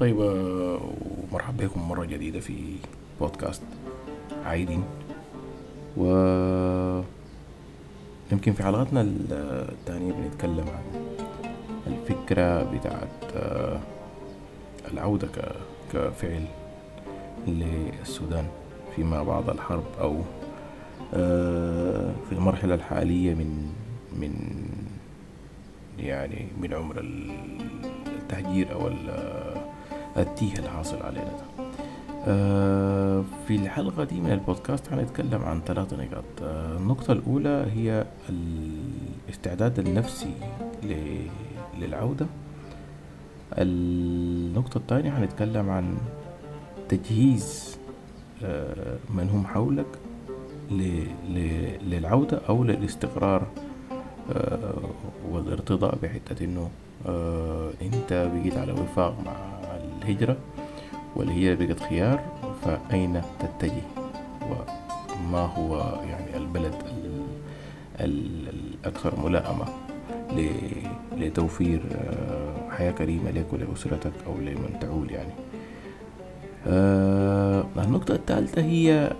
طيبة ومرحبا بكم مرة جديدة في بودكاست عايدين. و يمكن في حلقتنا الثانية بنتكلم عن الفكرة بتاعت آه، العودة كفعل للسودان فيما بعد الحرب أو آه، في المرحلة الحالية من من يعني من عمر التهجير أو التيه الحاصل علينا ده آه، في الحلقة دي من البودكاست هنتكلم عن ثلاث نقاط. آه، النقطة الأولى هي الاستعداد النفسي للعودة. النقطة الثانية هنتكلم عن تجهيز آه، من هم حولك للعودة أو للاستقرار والارتضاء بحتة إنه أنت بقيت على وفاق مع الهجرة والهجرة بقت خيار فأين تتجه؟ وما هو يعني البلد الأكثر ملائمة لتوفير آه، حياة كريمة لك ولأسرتك أو لمن تعول يعني. آه، النقطة الثالثة هي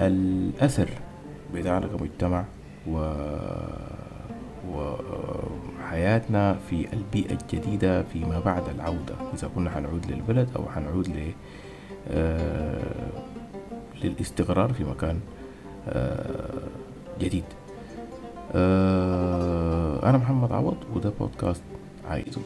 الأثر بتاعنا كمجتمع و وحياتنا في البيئة الجديدة فيما بعد العودة. إذا كنا حنعود للبلد أو حنعود ل آه، للاستقرار في مكان آه، جديد. آه، أنا محمد عوض وده بودكاست عايزه.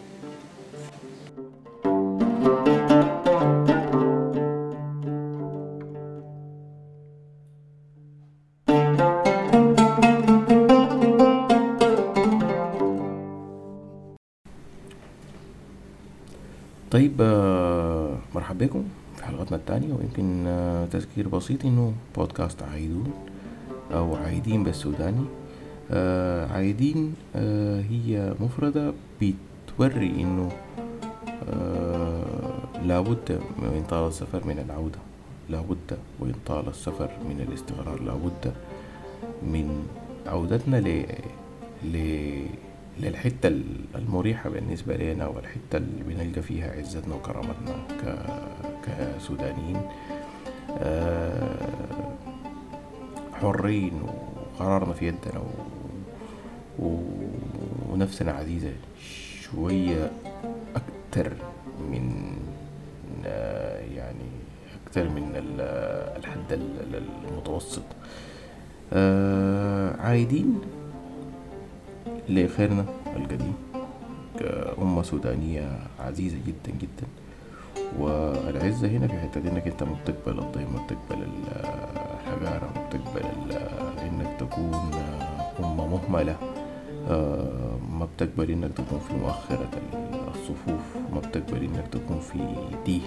طيب آه، مرحبا بكم في حلقتنا الثانية ويمكن آه، تذكير بسيط إنه بودكاست عايدون أو عايدين بالسوداني آه، عايدين هي مفردة بتوري إنه لابد وإن طال السفر من العودة لابد وإن طال السفر من الاستقرار لابد من عودتنا ل... ل... للحتة المريحة بالنسبة لنا والحتة اللي بنلقى فيها عزتنا وكرامتنا كسودانيين آه، حرين وقرارنا في يدنا و... ونفسنا عزيزة شوية أكتر من آه، يعني أكتر من الحد المتوسط. آه، عايدين لخيرنا القديم كأمة سودانية عزيزة جدا جدا. والعزة هنا في حتة إنك أنت ما بتقبل الضيم ما بتقبل الحجارة بتقبل إنك تكون أمة مهملة. ما بتقبل إنك تكون في مؤخرة الصفوف ما بتقبل إنك تكون في ديه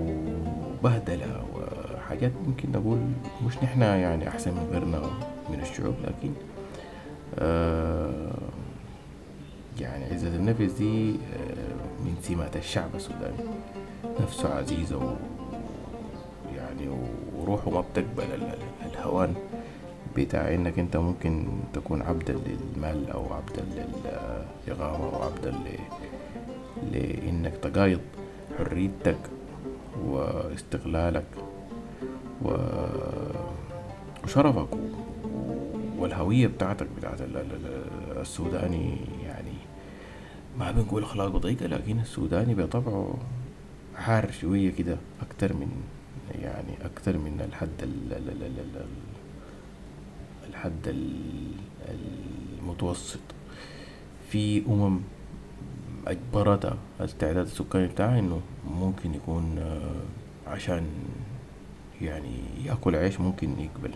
وبهدلة وحاجات ممكن نقول مش نحنا يعني أحسن من غيرنا من الشعوب لكن آه، يعني عزة النفس دي آه، من سمات الشعب السوداني نفسه عزيزة و يعني وروحه ما بتقبل الهوان بتاع إنك أنت ممكن تكون عبدا للمال أو عبدا للإغاظة أو عبدا لإنك تقايض حريتك واستغلالك وشرفك والهوية بتاعتك بتاعت السوداني يعني. ما بنقول أخلاق بطيئة لكن السوداني بطبعه حار شوية كده أكتر من يعني أكتر من الحد الحد المتوسط. في أمم أجبرتها التعداد السكاني بتاعها إنه ممكن يكون آه، عشان يعني يأكل عيش ممكن يقبل.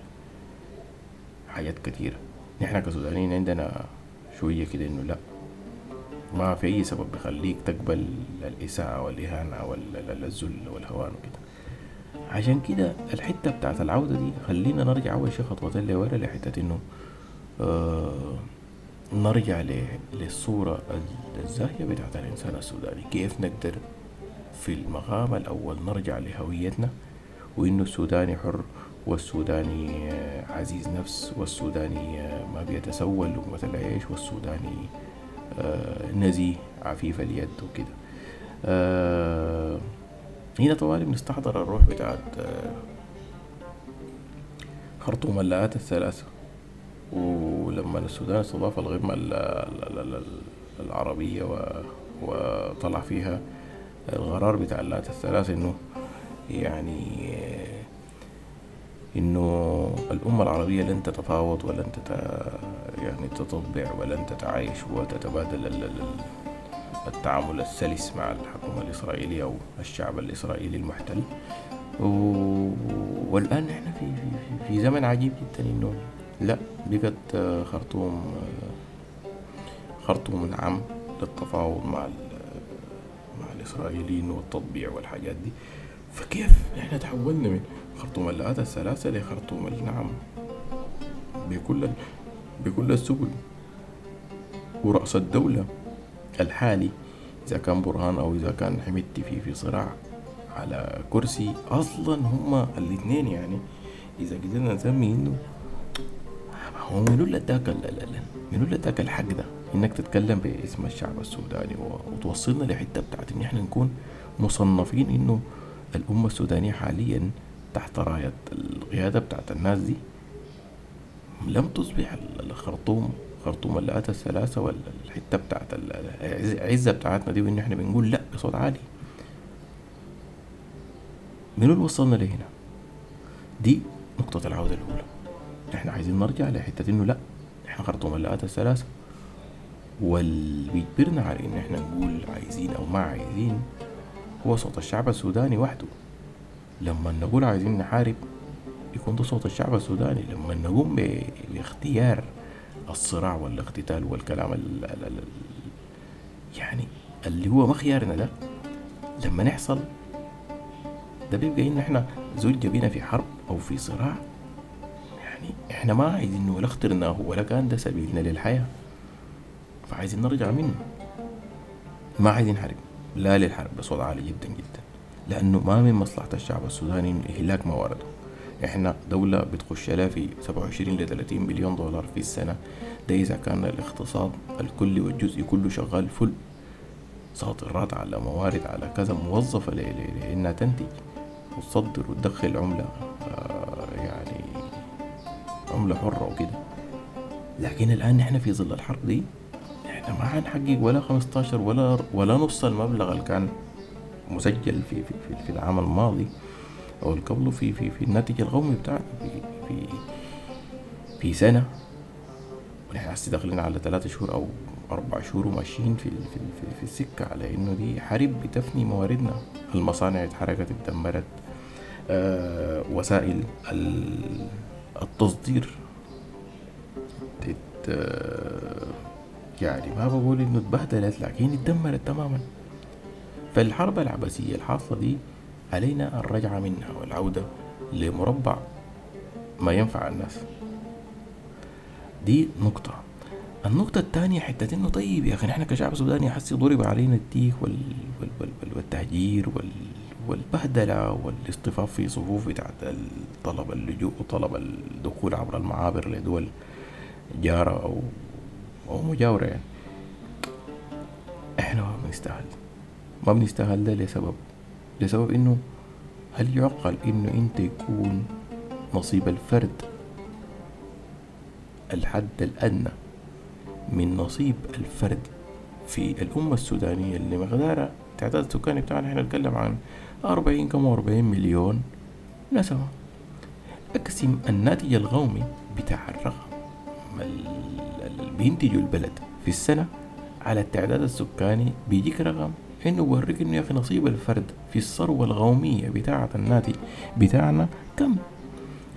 حاجات كتيرة. نحن كسودانيين عندنا شوية كده إنه لأ. ما في أي سبب بيخليك تقبل الإساءة والإهانة والذل والهوان وكده. عشان كده الحتة بتاعت العودة دي خلينا نرجع أول شي خطوتين لورا لحتة إنه آه نرجع للصورة الزاهية بتاعت الإنسان السوداني. كيف نقدر في المقام الأول نرجع لهويتنا وإنه السوداني حر والسوداني عزيز نفس والسوداني ما بيتسول لقمة العيش والسوداني آه، نزيه عفيف اليد وكده. آه هنا طوالي بنستحضر الروح بتاعت آه خرطوم اللاءات الثلاثة. ولما السودان استضاف الغمة العربية وطلع فيها القرار بتاع اللاءات الثلاثة إنه يعني إنه الأمة العربية لن تتفاوض ولن تت يعني تتطبع ولن تتعايش وتتبادل التعامل السلس مع الحكومة الإسرائيلية أو الشعب الإسرائيلي المحتل. والآن إحنا في في في زمن عجيب جدا إنه لا بقت خرطوم خرطوم نعم للتفاوض مع مع الإسرائيليين والتطبيع والحاجات دي فكيف إحنا تحولنا من خرطوم. اللآت الثلاثة لخرطوم النعم بكل بكل السبل. ورأس الدولة الحالي إذا كان برهان أو إذا كان حمدتي في في صراع على كرسي أصلا هما الاثنين يعني. إذا قدرنا نسمي إنه هو منو اللي اداك منو اللي اداك الحق ده؟ إنك تتكلم باسم الشعب السوداني وتوصلنا لحتة بتاعت إن إحنا نكون مصنفين إنه الأمة السودانية حاليا تحت راية القيادة بتاعت الناس دي لم تصبح الخرطوم خرطوم اللات الثلاثة ولا الحتة بتاعت العزة بتاعتنا دي وإن إحنا بنقول لأ بصوت عالي. منو اللي وصلنا لهنا؟ دي نقطة العودة الأولى. إحنا عايزين نرجع لحتة إنه لأ إحنا خرطوم اللات الثلاثة. واللي بيجبرنا على إن إحنا نقول عايزين أو ما عايزين هو صوت الشعب السوداني وحده. لما نقول عايزين نحارب يكون ده صوت الشعب السوداني. لما نقوم باختيار الصراع والاقتتال والكلام ال ال ال يعني اللي هو ما خيارنا ده لما نحصل ده بيبقى إن إحنا زوج بينا في حرب أو في صراع. يعني إحنا ما عايزين ولا اخترناه ولا كان ده سبيلنا للحياة. فعايزين نرجع منه. ما عايزين حرب لا للحرب بصوت عالي جدا جدا. لأنه ما من مصلحة الشعب السوداني إهلاك موارده. إحنا دولة بتخش لها في 27 ل 30 مليون دولار في السنة. ده إذا كان الاقتصاد الكلي والجزئي كله شغال فل. صادرات على موارد على كذا موظفة لأنها تنتج. وتصدر وتدخل عملة آه يعني عملة حرة وكده. لكن الآن نحن في ظل الحرب دي إحنا ما حنحقق ولا 15 ولا ولا نص المبلغ اللي كان مسجل في في في, العام الماضي أو اللي قبله في في في الناتج القومي بتاعنا في في في سنة. ونحن هسه داخلين على ثلاثة شهور أو أربع شهور وماشيين في في في, في السكة على إنه دي حرب بتفني مواردنا. المصانع اتحرقت اتدمرت. آه وسائل التصدير آه، يعني ما بقول إنه اتبهدلت لكن اتدمرت تماما. فالحرب العباسية الحاصلة دي علينا الرجعة منها والعودة لمربع ما ينفع الناس. دي نقطة. النقطة الثانية حتة إنه طيب يا أخي نحن كشعب سوداني حسي ضرب علينا التيك وال... وال... وال... والتهجير وال... والبهدلة والاصطفاف في صفوف بتاعت طلب اللجوء وطلب الدخول عبر المعابر لدول جارة أو أو مجاورة يعني. إحنا ما بنستاهل. ما بنستاهل ده لسبب. لسبب إنه هل يعقل إنه أنت يكون نصيب الفرد الحد الأدنى من نصيب الفرد في الأمة السودانية اللي مقدارها تعداد السكاني بتاعنا إحنا نتكلم عن أربعين كم وأربعين مليون نسمة. أقسم الناتج القومي بتاع الرقم اللي بينتجه البلد في السنة على التعداد السكاني بيجيك رقم إنه بوريك إنه يا أخي نصيب الفرد في الثروة القومية بتاعة الناتج بتاعنا كم؟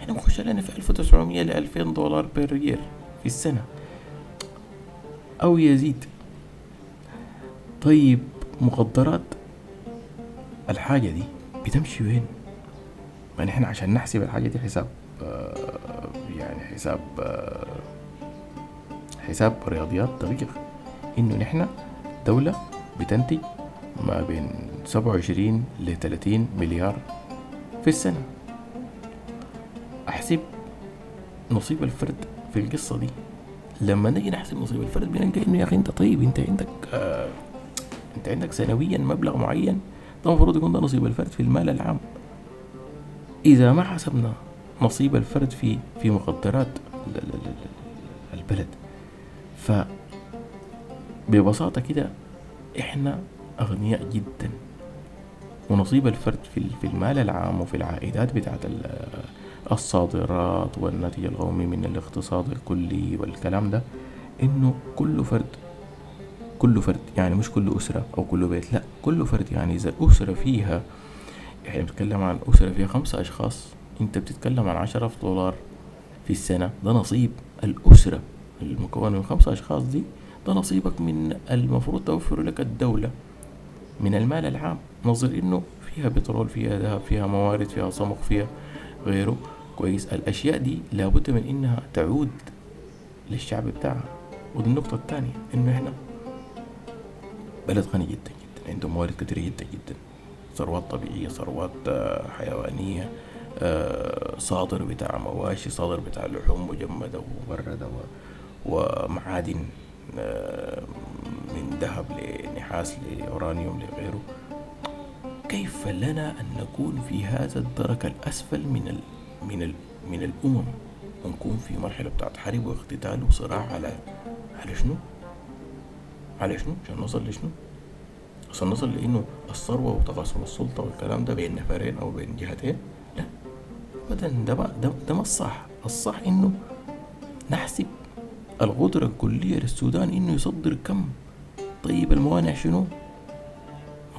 إحنا بنخش لنا في 1900 ل 2000 دولار بير يير في السنة. أو يزيد. طيب مقدرات الحاجة دي بتمشي وين؟ ما نحن عشان نحسب الحاجة دي حساب آه، يعني حساب آه، حساب رياضيات دقيق إنه نحن دولة بتنتج ما بين سبعة وعشرين لثلاثين مليار في السنة. أحسب نصيب الفرد في القصة دي. لما نجي نحسب نصيب الفرد بنلقى إنه يا أخي أنت طيب أنت عندك آه أنت عندك سنويا مبلغ معين ده المفروض يكون ده نصيب الفرد في المال العام. إذا ما حسبنا نصيب الفرد في في مقدرات البلد ف ببساطة كده إحنا أغنياء جدا. ونصيب الفرد في المال العام وفي العائدات بتاعت الصادرات والناتج القومي من الاقتصاد الكلي والكلام ده إنه كل فرد كل فرد يعني مش كل أسرة أو كل بيت لا كل فرد يعني إذا أسرة فيها يعني بتتكلم عن أسرة فيها خمسة أشخاص أنت بتتكلم عن عشرة دولار في السنة ده نصيب الأسرة. المكونة من خمسة أشخاص دي ده نصيبك من المفروض توفر لك الدولة. من المال العام. نظر إنه فيها بترول فيها ذهب فيها موارد فيها صمغ فيها غيره. كويس. الأشياء دي لابد من إنها تعود للشعب بتاعها ودي النقطة الثانية إنه إحنا بلد غني جدا جدا. عنده موارد كثيرة جدا جدا. ثروات طبيعية ثروات آه، حيوانية آه، صادر بتاع مواشي صادر بتاع لحوم مجمدة ومبردة ومعادن آه، من ذهب لنحاس لأورانيوم لغيره كيف لنا أن نكون في هذا الدرك الأسفل من ال من ال من الأمم ونكون في مرحلة بتاعت حرب واقتتال وصراع على على شنو؟ على شنو؟ عشان نوصل لشنو؟ عشان نوصل لأنه الثروة وتقاسم السلطة والكلام ده بين نفرين أو بين جهتين لا أبدا ده ده, ده ما الصح الصح إنه نحسب القدرة الكلية للسودان إنه يصدر كم؟ طيب الموانع شنو؟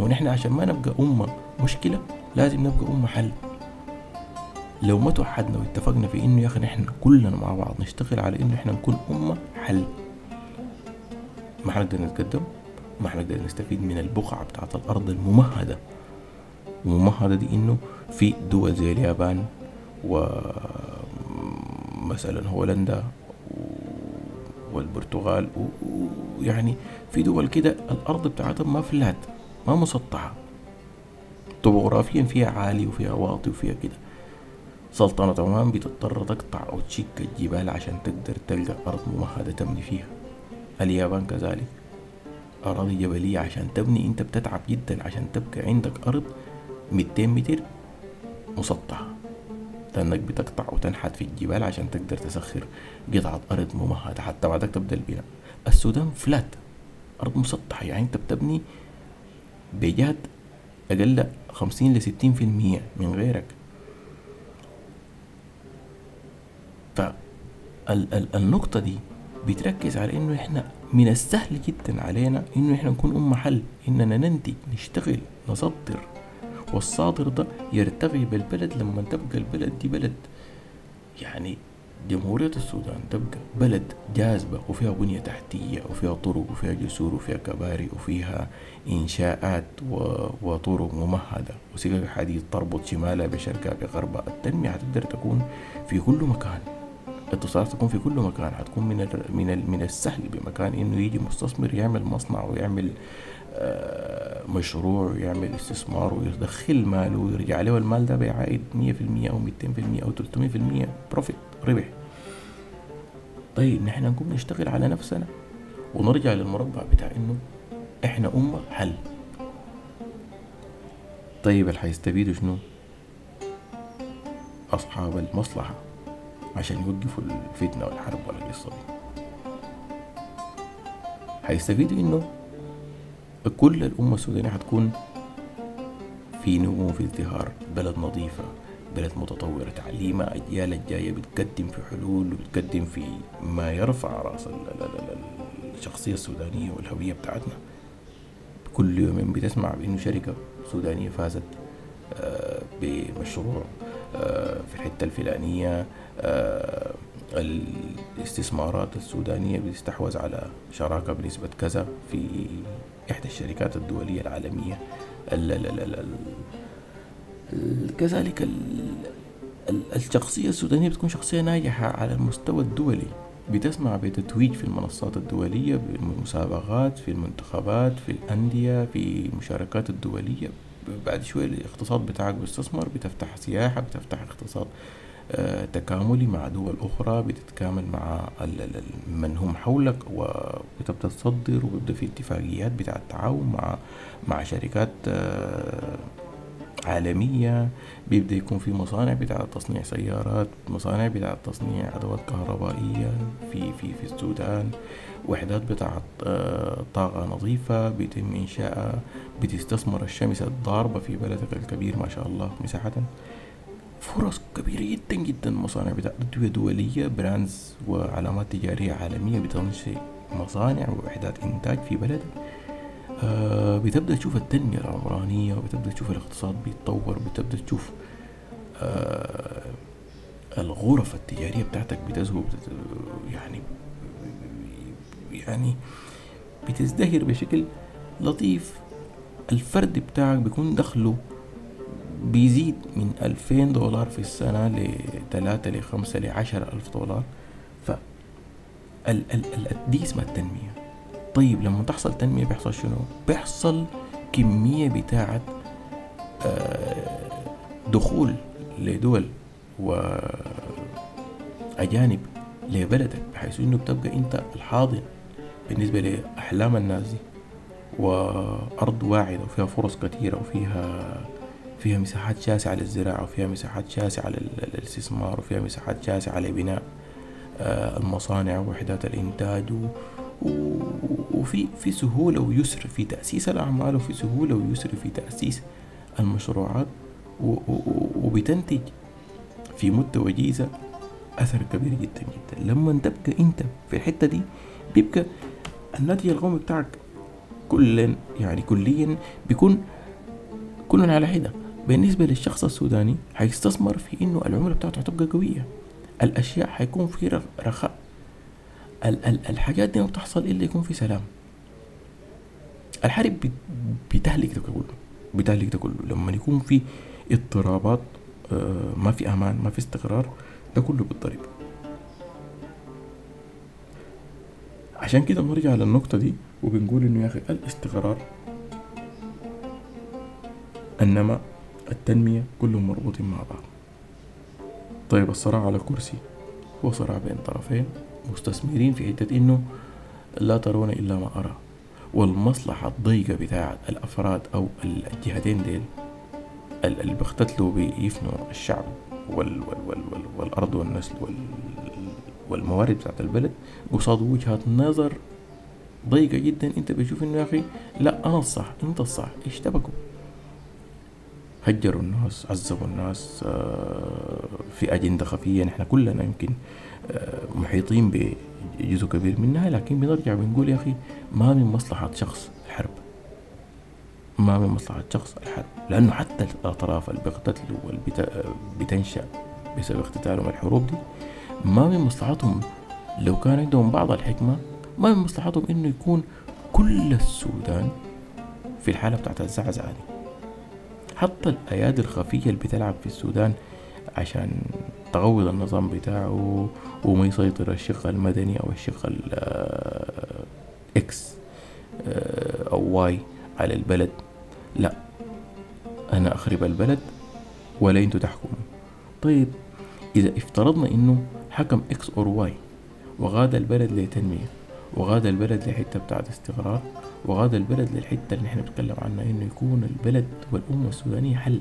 هو نحن عشان ما نبقى أمة مشكلة لازم نبقى أمة حل. لو ما توحدنا واتفقنا في إنه يا أخي نحن كلنا مع بعض نشتغل على إنه إحنا نكون أمة حل. ما حنقدر نتقدم؟ ما حنقدر نستفيد من البقعة بتاعت الأرض الممهدة. الممهدة دي إنه في دول زي اليابان ومثلا هولندا والبرتغال ويعني في دول كده الأرض بتاعتهم ما فلات ما مسطحة. طبوغرافيا فيها عالي وفيها واطي وفيها كده. سلطنة عمان بتضطر تقطع أو تشك الجبال عشان تقدر تلقى أرض ممهدة تبني فيها. اليابان كذلك. أراضي جبلية عشان تبني أنت بتتعب جدا عشان تبقى عندك أرض 200 متر مسطحة. لأنك بتقطع وتنحت في الجبال عشان تقدر تسخر قطعة أرض ممهدة حتى بعدك تبدأ البناء. السودان فلات أرض مسطحة. يعني أنت بتبني بجهد أقل خمسين لستين في المية من غيرك. فالنقطة دي بتركز على إنه إحنا من السهل جدا علينا إنه إحنا نكون أم محل إننا ننتج نشتغل نصدر والصادر ده يرتقي بالبلد لما تبقى البلد دي بلد. يعني جمهورية السودان تبقى بلد جاذبة وفيها بنية تحتية وفيها طرق وفيها جسور وفيها كباري وفيها إنشاءات وطرق ممهدة. وسكك حديد تربط شمالها بشرقها بغربها. التنمية حتقدر تكون في كل مكان. الاتصالات تكون في كل مكان. حتكون من من من السهل بمكان إنه يجي مستثمر يعمل مصنع ويعمل مشروع ويعمل استثمار ويدخل ماله ويرجع له المال ده بعائد 100% أو 200% أو 300% بروفيت ربح. طيب نحن نقوم نشتغل على نفسنا ونرجع للمربع بتاع إنه إحنا أمة حل. طيب اللي حيستفيدوا شنو؟ أصحاب المصلحة عشان يوقفوا الفتنة والحرب والقصة دي. هيستفيدوا إنه كل الأمة السودانية هتكون في نمو في ازدهار. بلد نظيفة بلد متطورة. تعليمها أجيال الجاية بتقدم في حلول وبتقدم في ما يرفع رأس الشخصية السودانية والهوية بتاعتنا. كل يوم بتسمع بأنه شركة سودانية فازت آه، بمشروع آه، في الحتة الفلانية آه، الاستثمارات السودانية بتستحوذ على شراكة بنسبة كذا في إحدى الشركات الدولية العالمية ال كذلك الشخصية السودانية بتكون شخصية ناجحة على المستوى الدولي بتسمع بتتويج في المنصات الدولية بالمسابقات في المنتخبات في الأندية في المشاركات الدولية. بعد شوية الاقتصاد بتاعك بيستثمر بتفتح سياحة بتفتح اقتصاد تكاملي مع دول أخرى بتتكامل مع من هم حولك وبتبدأ تصدر وبيبدأ في اتفاقيات بتاع التعاون مع مع شركات آه، عالمية. بيبدأ يكون في مصانع بتاعة تصنيع سيارات مصانع بتاعة تصنيع أدوات كهربائية في في في السودان. وحدات بتاعة آه، طاقة نظيفة بيتم إنشاءها. بتستثمر الشمس الضاربة في بلدك الكبير ما شاء الله مساحة. فرص كبيرة جدا جدا مصانع بتاعت أدوية دولية براندز وعلامات تجارية عالمية بتنشئ مصانع ووحدات إنتاج في بلدك آه بتبدأ تشوف التنمية العمرانية وبتبدأ تشوف الاقتصاد بيتطور بتبدأ تشوف آه الغرف التجارية بتاعتك بتزهو يعني يعني بتزدهر بشكل لطيف. الفرد بتاعك بيكون دخله بيزيد من ألفين دولار في السنة لتلاتة لخمسة لعشرة ألف دولار. ف ال دي اسمها التنمية. طيب لما تحصل تنمية بيحصل شنو؟ بيحصل كمية بتاعة آه، دخول لدول وأجانب لبلدك بحيث إنه بتبقى أنت الحاضن بالنسبة لأحلام الناس دي. وأرض واعدة وفيها فرص كثيرة وفيها فيها مساحات شاسعة للزراعة وفيها مساحات شاسعة للاستثمار وفيها مساحات شاسعة لبناء آه، المصانع ووحدات الإنتاج وفي في سهولة ويسر في تأسيس الأعمال وفي سهولة ويسر في تأسيس المشروعات وبتنتج في مدة وجيزة أثر كبير جدا جدا. لما تبقى أنت في الحتة دي بيبقى الناتج القومي بتاعك كل يعني كليا بيكون كلنا على حدة. بالنسبة للشخص السوداني حيستثمر في إنه العملة بتاعته تبقى قوية. الأشياء حيكون في رخاء. ال ال الحاجات دي ما بتحصل إلا يكون في سلام. الحرب بتهلك ده كله بتهلك ده كله. لما يكون في اضطرابات آه ما في أمان ما في استقرار ده كله بيتضرب عشان كده بنرجع للنقطة دي وبنقول إنه يا أخي الاستقرار النماء التنمية كلهم مربوطين مع بعض. طيب الصراع على كرسي هو صراع بين طرفين مستثمرين في حتة إنه لا ترون إلا ما أرى. والمصلحة الضيقة بتاعت الأفراد أو الجهتين ديل اللي بيختتلوا بيفنوا الشعب وال وال وال وال والأرض والنسل وال والموارد بتاعت البلد قصاد وجهة نظر ضيقة جدا. أنت بتشوف إنه يا أخي لا أنا الصح أنت الصح اشتبكوا هجروا الناس عذبوا الناس آه، في أجندة خفية. نحن كلنا يمكن آه، محيطين بجزء كبير منها لكن بنرجع بنقول يا أخي ما من مصلحة شخص الحرب. ما من مصلحة شخص الحرب. لأنه حتى الأطراف اللي بيقتتلوا واللي بتنشأ بسبب اقتتالهم الحروب دي ما من مصلحتهم. لو كان عندهم بعض الحكمة ما من مصلحتهم إنه يكون كل السودان في الحالة بتاعت الزعزعة دي. حتى الأيادي الخفية اللي بتلعب في السودان عشان تغوض النظام بتاعه وما يسيطر الشق المدني أو الشق الإكس آه، أو واي على البلد. لا أنا أخرب البلد ولا أنتوا تحكموا. طيب إذا افترضنا إنه حكم X أو Y وقاد البلد لتنمية وقاد البلد لحتة بتاعت استقرار وقاد البلد للحتة اللي إحنا بنتكلم عنها إنه يكون البلد والأمة السودانية ككل.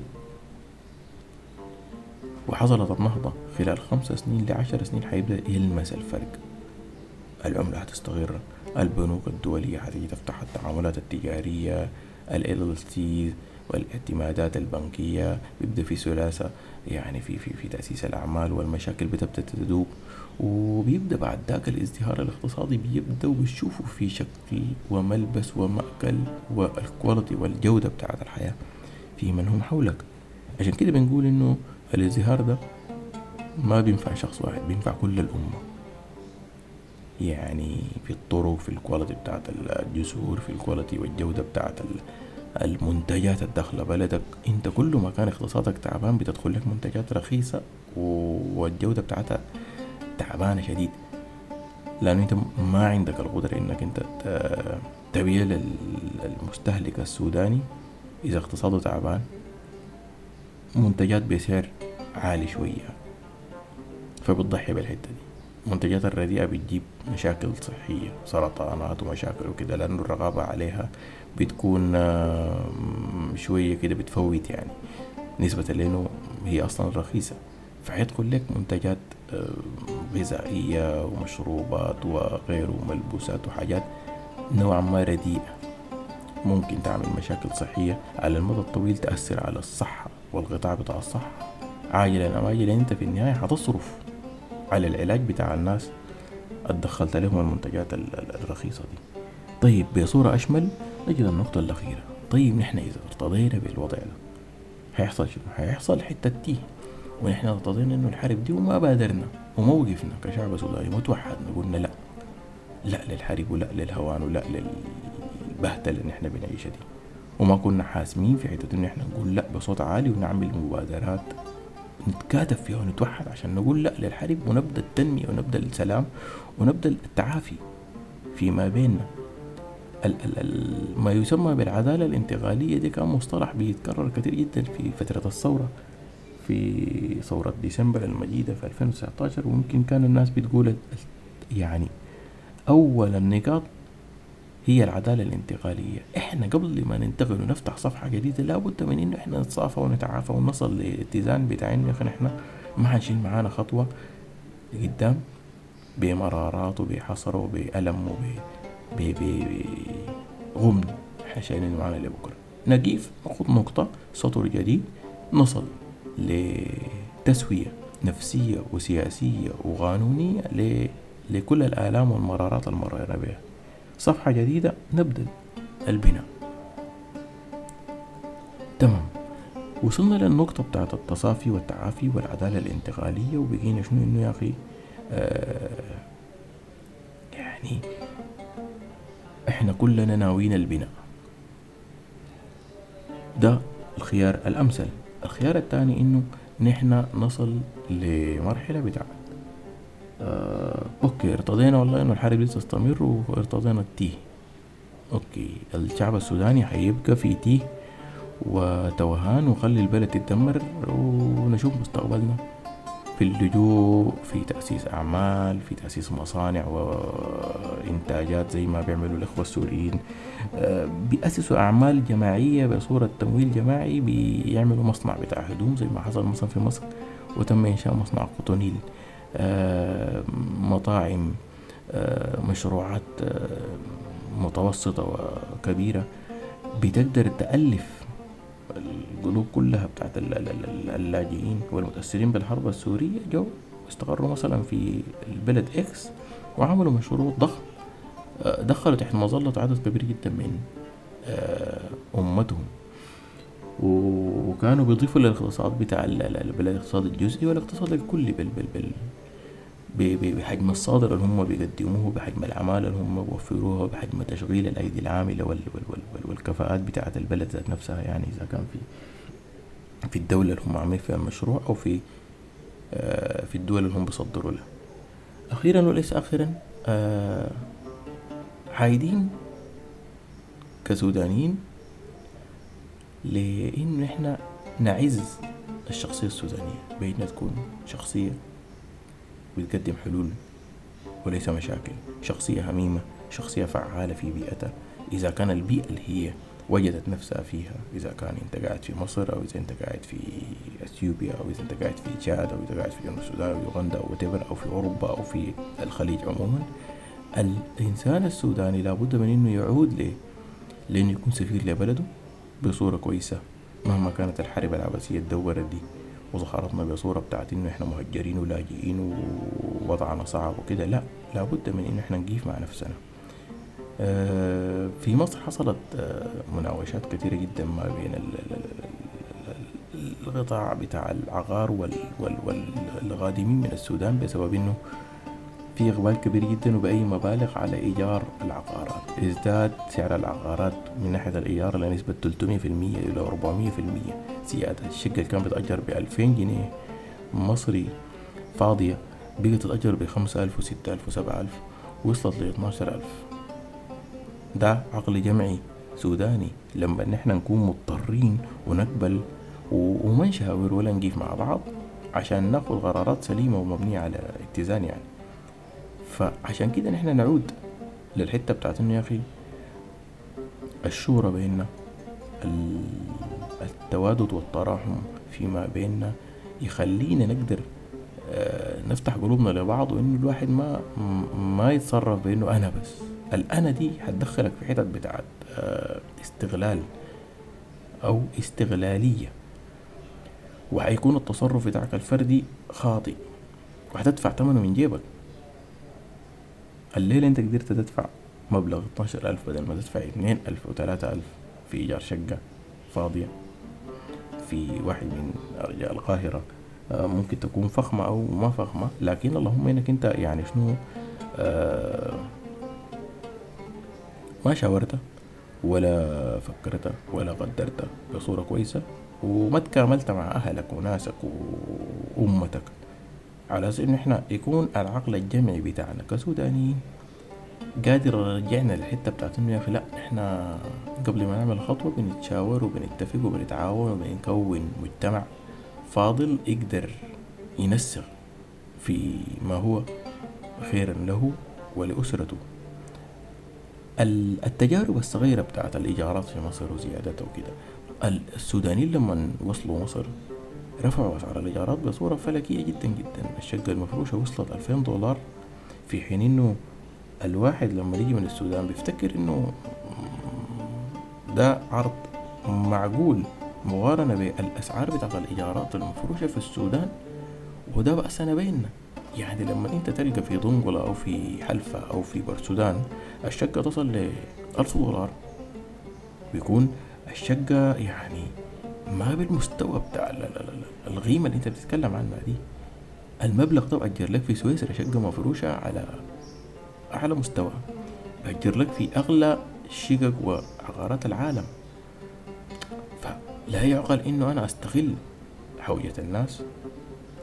وحصلت النهضة خلال خمس سنين لعشر سنين حيبدأ يلمس الفرق. العملة هتستقر البنوك الدولية هتيجي تفتح التعاملات التجارية ال والاعتمادات البنكية بيبدأ في سلاسة يعني في في في تأسيس الأعمال والمشاكل بتبدأ تدوب وبيبدأ بعد ذاك الازدهار الاقتصادي بيبدأوا بيشوفوا في شكل وملبس ومأكل وال quality والجودة بتاعت الحياة في من هم حولك. عشان كده بنقول إنه الازدهار ده ما بينفع شخص واحد بينفع كل الأمة. يعني في الطرق في ال quality بتاعت الجسور في ال quality والجودة بتاعت المنتجات الداخلة بلدك. أنت كل ما كان اقتصادك تعبان بتدخل لك منتجات رخيصة والجودة بتاعتها تعبانة شديد. لأنه أنت ما عندك القدرة إنك أنت تبيع للمستهلك السوداني إذا اقتصاده تعبان. منتجات بسعر عالي شوية. فبتضحي بالحتة دي. المنتجات الرديئة بتجيب مشاكل صحية سرطانات ومشاكل وكده لأنه الرقابة عليها بتكون شوية كده بتفوت يعني. نسبة لأنه هي أصلا رخيصة. فحيدخل لك منتجات آه، غذائية ومشروبات وغيره وملبوسات وحاجات نوعا ما رديئة. ممكن تعمل مشاكل صحية على المدى الطويل تأثر على الصحة والقطاع بتاع الصحة. عاجلا أم آجلا أنت في النهاية حتصرف على العلاج بتاع الناس اتدخلت لهم المنتجات الرخيصة دي. طيب بصورة أشمل نجد النقطة الأخيرة. طيب نحن إذا ارتضينا بالوضع ده هيحصل شنو؟ هيحصل حتة تيه. ونحن ارتضينا إنه الحرب دي وما بادرنا وما وقفنا كشعب سوداني وتوحدنا قلنا لا. لا للحرب ولا للهوان ولا للبهدلة اللي نحن بنعيشها دي. وما كنا حاسمين في حتة إن إحنا نقول لا بصوت عالي ونعمل مبادرات نتكاتف فيها ونتوحد عشان نقول لا للحرب ونبدأ التنمية ونبدأ السلام ونبدأ التعافي فيما بيننا. ال ال ال ما يسمى بالعدالة الانتقالية دي كان مصطلح بيتكرر كثير جدا في فترة الثورة. في ثورة ديسمبر المجيدة في 2019 وممكن كان الناس بتقول يعني أول النقاط هي العدالة الانتقالية. إحنا قبل ما ننتقل ونفتح صفحة جديدة لابد من إنه إحنا نتصافى ونتعافى ونصل لاتزان بتاع إنه إحنا ما حنشيل معانا خطوة لقدام بمرارات وبحصر وبألم وبغمن إحنا شايلين معانا لبكرة. نقيف ناخد نقطة سطر جديد نصل. لتسوية نفسية وسياسية وقانونية لكل الآلام والمرارات المرينا بها. صفحة جديدة نبدأ البناء. تمام. وصلنا للنقطة بتاعت التصافي والتعافي والعدالة الانتقالية وبقينا شنو إنه يا أخي؟ آه يعني إحنا كلنا ناويين البناء. ده الخيار الأمثل. الخيار الثاني إنه نحن نصل لمرحلة بتاعت آه أوكي ارتضينا والله إنه الحرب لسه تستمر وارتضينا التيه أوكي الشعب السوداني حيبقى في تيه وتوهان وخلي البلد تتدمر ونشوف مستقبلنا. في اللجوء في تأسيس أعمال في تأسيس مصانع وإنتاجات زي ما بيعملوا الإخوة السوريين. آه، بيأسسوا أعمال جماعية بصورة تمويل جماعي بيعملوا مصنع بتاع هدوم زي ما حصل مثلا في مصر وتم إنشاء مصنع قطونيل آه، مطاعم آه، مشروعات متوسطة وكبيرة بتقدر تألف القلوب كلها بتاعت اللاجئين والمتأثرين بالحرب السورية جو استقروا مثلا في البلد إكس وعملوا مشروع ضخم. آه، دخلوا تحت مظلة عدد كبير جدا من آه، أمتهم. وكانوا بيضيفوا للاقتصاد بتاع البلد الاقتصاد الجزئي والاقتصاد الكلي بحجم الصادر اللي هم بيقدموه بحجم العمالة اللي هم بيوفروها بحجم تشغيل الأيدي العاملة وال وال وال والكفاءات بتاعة البلد ذات نفسها يعني إذا كان في في الدولة اللي هم عاملين فيها المشروع أو في آه، في الدول اللي هم بيصدروا لها. أخيرا وليس آخرا آه، حايدين كسودانيين لأن إحنا نعز الشخصية السودانية بأنها تكون شخصية بتقدم حلول وليس مشاكل. شخصية هميمة شخصية فعالة في بيئتها. إذا كان البيئة اللي هي وجدت نفسها فيها إذا كان أنت قاعد في مصر أو إذا أنت قاعد في أثيوبيا أو إذا أنت قاعد في تشاد أو إذا قاعد في جنوب السودان أو يوغندا أو وتبر أو في أوروبا أو في الخليج عموما الإنسان السوداني لابد من إنه يعود ليه؟ لأنه يكون سفير لبلده بصورة كويسة مهما كانت الحرب العباسية الدورة دي. وظهرتنا بصورة بتاعت إنه إحنا مهجرين ولاجئين ووضعنا صعب وكده. لا لابد من إنه إحنا نقيف مع نفسنا. آه، في مصر حصلت آه، مناوشات كثيرة جدا ما بين القطاع بتاع العقار والغادمين من السودان بسبب إنه في إقبال كبير جدا وبأي مبالغ على إيجار العقارات. ازداد سعر العقارات من ناحية الإيجار لنسبة 300% إلى 400% زيادة. الشقة اللي كانت بتأجر بألفين جنيه مصري فاضية بقت تتأجر بخمسة ألف وستة ألف وسبعة ألف وصلت لاتناشر ألف. ده عقل جمعي سوداني. لما نحن نكون مضطرين ونقبل وما نشاور ولا نقيف مع بعض عشان ناخد قرارات سليمة ومبنية على اتزان يعني. فعشان كده نحن نعود للحتة بتاعت إنه يا أخي الشورى بيننا التوادد والتراحم فيما بيننا يخلينا نقدر آه، نفتح قلوبنا لبعض وإنه الواحد ما ما يتصرف بإنه أنا بس. الأنا دي حتدخلك في حتت بتاعت آه، استغلال أو استغلالية. وحيكون التصرف بتاعك الفردي خاطئ. وحتدفع ثمنه من جيبك. الليلة انت قدرت تدفع مبلغ 12 ألف بدل ما تدفع اثنين ألف أو ثلاثة ألف في إيجار شقة فاضية في واحد من أرجاء القاهرة. آه، ممكن تكون فخمة أو ما فخمة لكن اللهم إنك أنت يعني شنو؟ آه ما شاورت ولا فكرت ولا قدرت بصورة كويسة وما تكاملت مع أهلك وناسك وأمتك. على أساس إنه إحنا يكون العقل الجمعي بتاعنا كسودانيين قادر يرجعنا للحتة بتاعت إنه يا أخي لأ إحنا قبل ما نعمل خطوة بنتشاور وبنتفق وبنتعاون وبنكون مجتمع فاضل يقدر ينسق في ما هو خيرا له ولأسرته. التجارب الصغيرة بتاعت الإيجارات في مصر وزيادتها وكده. السودانيين لما وصلوا مصر رفعوا أسعار الإيجارات بصورة فلكية جدا جدا. الشقة المفروشة وصلت ألفين دولار في حين إنه الواحد لما يجي من السودان بيفتكر إنه ده عرض معقول مقارنة بالأسعار بتاعت الإيجارات المفروشة في السودان. وده بأسنا بيننا. يعني لما أنت تلقى في دنقلة أو في حلفة أو في برسودان الشقة تصل لألف دولار بيكون الشقة يعني ما بالمستوى بتاع القيمة اللي انت بتتكلم عنها دي. المبلغ ده بأجر لك في سويسرا شقة مفروشة على أعلى مستوى. بأجر لك في أغلى شقق وعقارات العالم. فلا يعقل إنه أنا أستغل حوجة الناس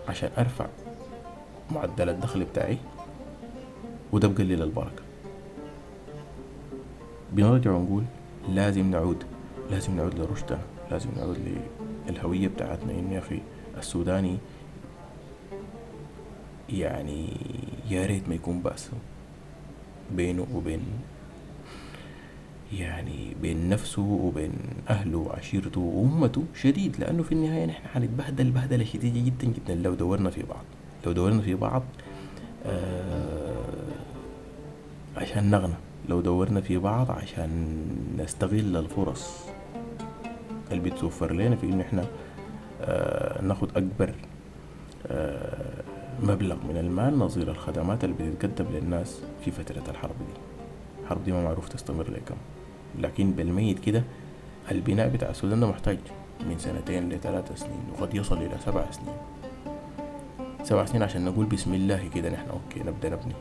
عشان أرفع معدل الدخل بتاعي وده بقلل البركة بنرجع ونقول لازم نعود لازم نعود لرشدنا. لازم نعود للهوية بتاعتنا إنه يا أخي السوداني يعني يا ريت ما يكون بأس بينه وبين يعني بين نفسه وبين أهله وعشيرته وأمته شديد لأنه في النهاية نحن حنتبهدل بهدلة شديدة جدا جدا. لو دورنا في بعض لو دورنا في بعض آه عشان نغنى. لو دورنا في بعض عشان نستغل الفرص. اللي بتوفر لنا في انه إحنا آه ناخد أكبر آه مبلغ من المال نظير الخدمات اللي بتتقدم للناس في فترة الحرب دي. الحرب دي ما معروف تستمر لكم. لكن بالميت كده البناء بتاع السودان ده محتاج من سنتين لثلاثة سنين وقد يصل إلى سبع سنين. سبع سنين عشان نقول بسم الله كده نحن أوكي نبدأ نبني.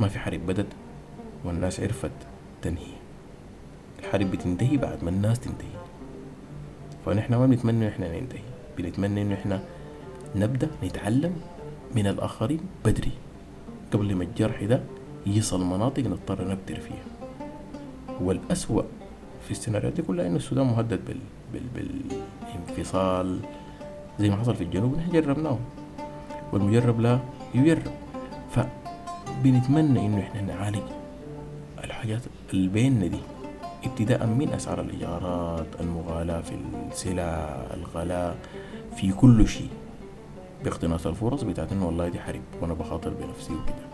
ما في حرب بدت والناس عرفت تنهي. الحرب بتنتهي بعد ما الناس تنتهي. فنحن ما بنتمنى إن إحنا ننتهي. بنتمنى إن إحنا نبدأ نتعلم من الآخرين بدري قبل ما الجرح ده يصل مناطق نضطر نبتر فيها. والأسوأ في السيناريوهات دي كلها إنه السودان مهدد بال... بال... بالانفصال زي ما حصل في الجنوب نحن جربناه والمجرب لا يجرب. فبنتمنى إنه إحنا نعالج الحاجات اللي بيننا دي. ابتداء من أسعار الإيجارات المغالاة في السلع الغلاء في كل شيء. باقتناص الفرص بتاعت إنه والله دي حرب وأنا بخاطر بنفسي وكده.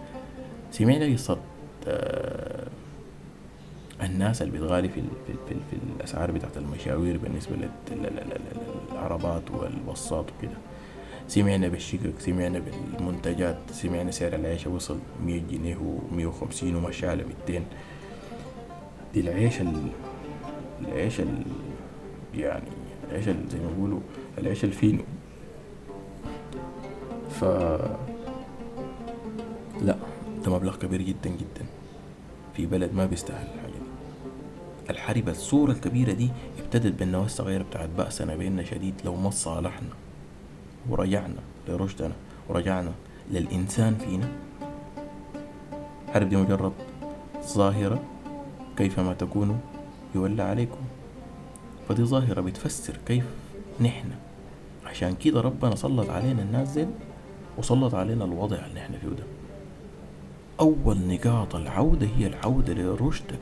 سمعنا قصة آه الناس اللي بتغالي في, في, في, في الأسعار بتاعت المشاوير بالنسبة للعربات والبصات وكده. سمعنا بالشقق سمعنا بالمنتجات سمعنا سعر العيش وصل مية جنيه ومية وخمسين ومشى على ميتين. دي العيش ال... العيش ال... يعني العيش ال... زي ما بيقولوا العيش الفينو. ف لا ده مبلغ كبير جدا جدا. في بلد ما بيستاهل الحاجة دي. الحرب الصورة الكبيرة دي ابتدت بالنواة الصغيرة بتاعت بأسنا بيننا شديد لو ما صالحنا ورجعنا لرشدنا ورجعنا للإنسان فينا. الحرب دي مجرد ظاهرة كيفما تكونوا يولى عليكم. فدي ظاهرة بتفسر كيف نحن. عشان كده ربنا سلط علينا الناس زين وسلط علينا الوضع اللي إحنا فيه ده. أول نقاط العودة هي العودة لرشدك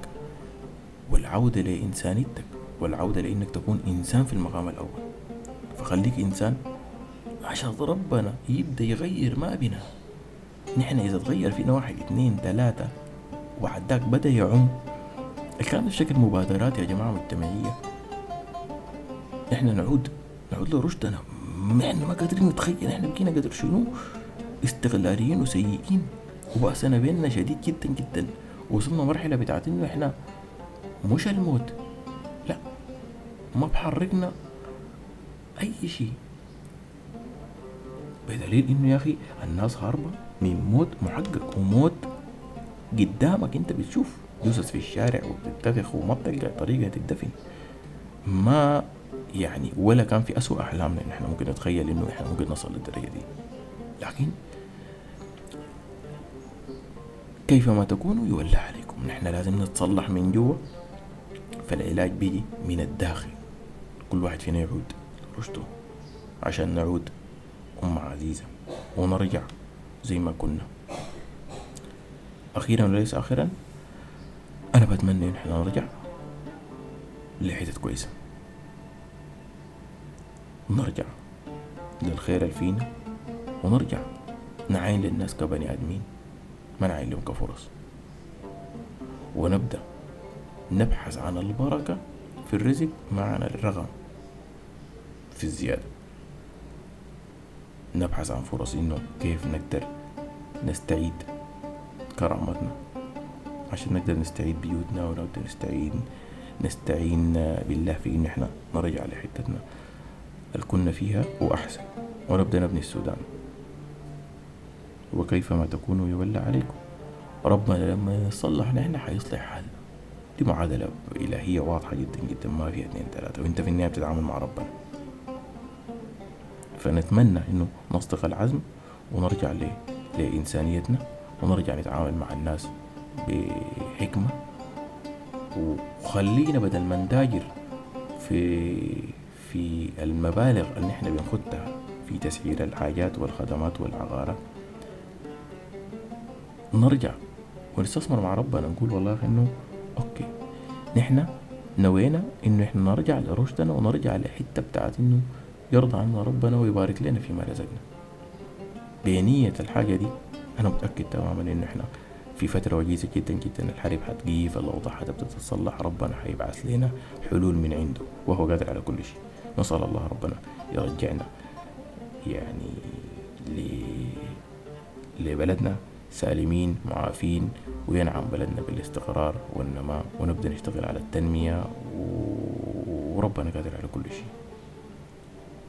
والعودة لإنسانيتك والعودة لإنك تكون إنسان في المقام الأول. فخليك إنسان عشان ربنا يبدأ يغير ما بنا نحن إذا تغير فينا واحد اثنين ثلاثة وعداك بدأ يعم. الكلام ده شكل مبادرات يا جماعة مجتمعية نحن نعود نعود لرشدنا إحنا ما قادرين نتخيل. إحنا بقينا قدر شنو؟ استغلاليين وسيئين. وبأسنا بيننا شديد جدا جدا. وصلنا مرحلة بتاعت إنه إحنا مش الموت لا ما بحركنا أي شيء. بدليل إنه يا أخي الناس هاربة من موت محقق وموت قدامك أنت بتشوف. جثث في الشارع وبتتفخ وما بتلقى طريقة تدفن ما يعني ولا كان في أسوأ أحلامنا إن إحنا ممكن نتخيل إنه إحنا ممكن نصل للدرجة دي. لكن كيفما تكونوا يولى عليكم. نحن لازم نتصلح من جوا فالعلاج بيجي من الداخل. كل واحد فينا يعود رشده عشان نعود أمة عزيزة ونرجع زي ما كنا. أخيرا وليس آخرا أنا بتمنى إن إحنا نرجع لحتت كويسة. نرجع للخير اللي فينا ونرجع نعاين للناس كبني آدمين ما نعاين لهم كفرص. ونبدأ نبحث عن البركة في الرزق معنا الرغم في الزيادة. نبحث عن فرص إنه كيف نقدر نستعيد كرامتنا. عشان نقدر نستعيد بيوتنا ونقدر نستعين نستعين بالله في إن إحنا نرجع لحتتنا اللي كنا فيها وأحسن. ونبدأ نبني السودان. وكيفما تكونوا يولى عليكم. ربنا لما يصلح نحن حيصلح حالنا. دي معادلة إلهية واضحة جدا جدا ما فيها اثنين ثلاثة وإنت في النهاية بتتعامل مع ربنا. فنتمنى إنه نصدق العزم ونرجع. لإنسانيتنا ونرجع نتعامل مع الناس بحكمة. وخلينا بدل ما نداجر في في المبالغ اللي إحنا بنخدها في تسعير الحاجات والخدمات والعقارات نرجع ونستثمر مع ربنا. نقول والله إنه أوكي نحن نوينا إنه إحنا نرجع لرشدنا ونرجع لحتة بتاعت إنه يرضى عنا ربنا ويبارك لنا فيما رزقنا. بنية الحاجة دي أنا متأكد تماما إنه إحنا في فترة وجيزة جدا جدا الحرب حتقيف الأوضاع حتبدأ تتصلح ربنا حيبعث لنا حلول من عنده وهو قادر على كل شيء. نسأل الله ربنا يرجعنا يعني ل... لبلدنا سالمين معافين وينعم بلدنا بالاستقرار والنماء ونبدأ نشتغل على التنمية وربنا قادر على كل شيء.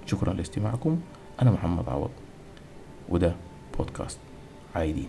شكرا لاستماعكم. أنا محمد عوض وده بودكاست عايدين.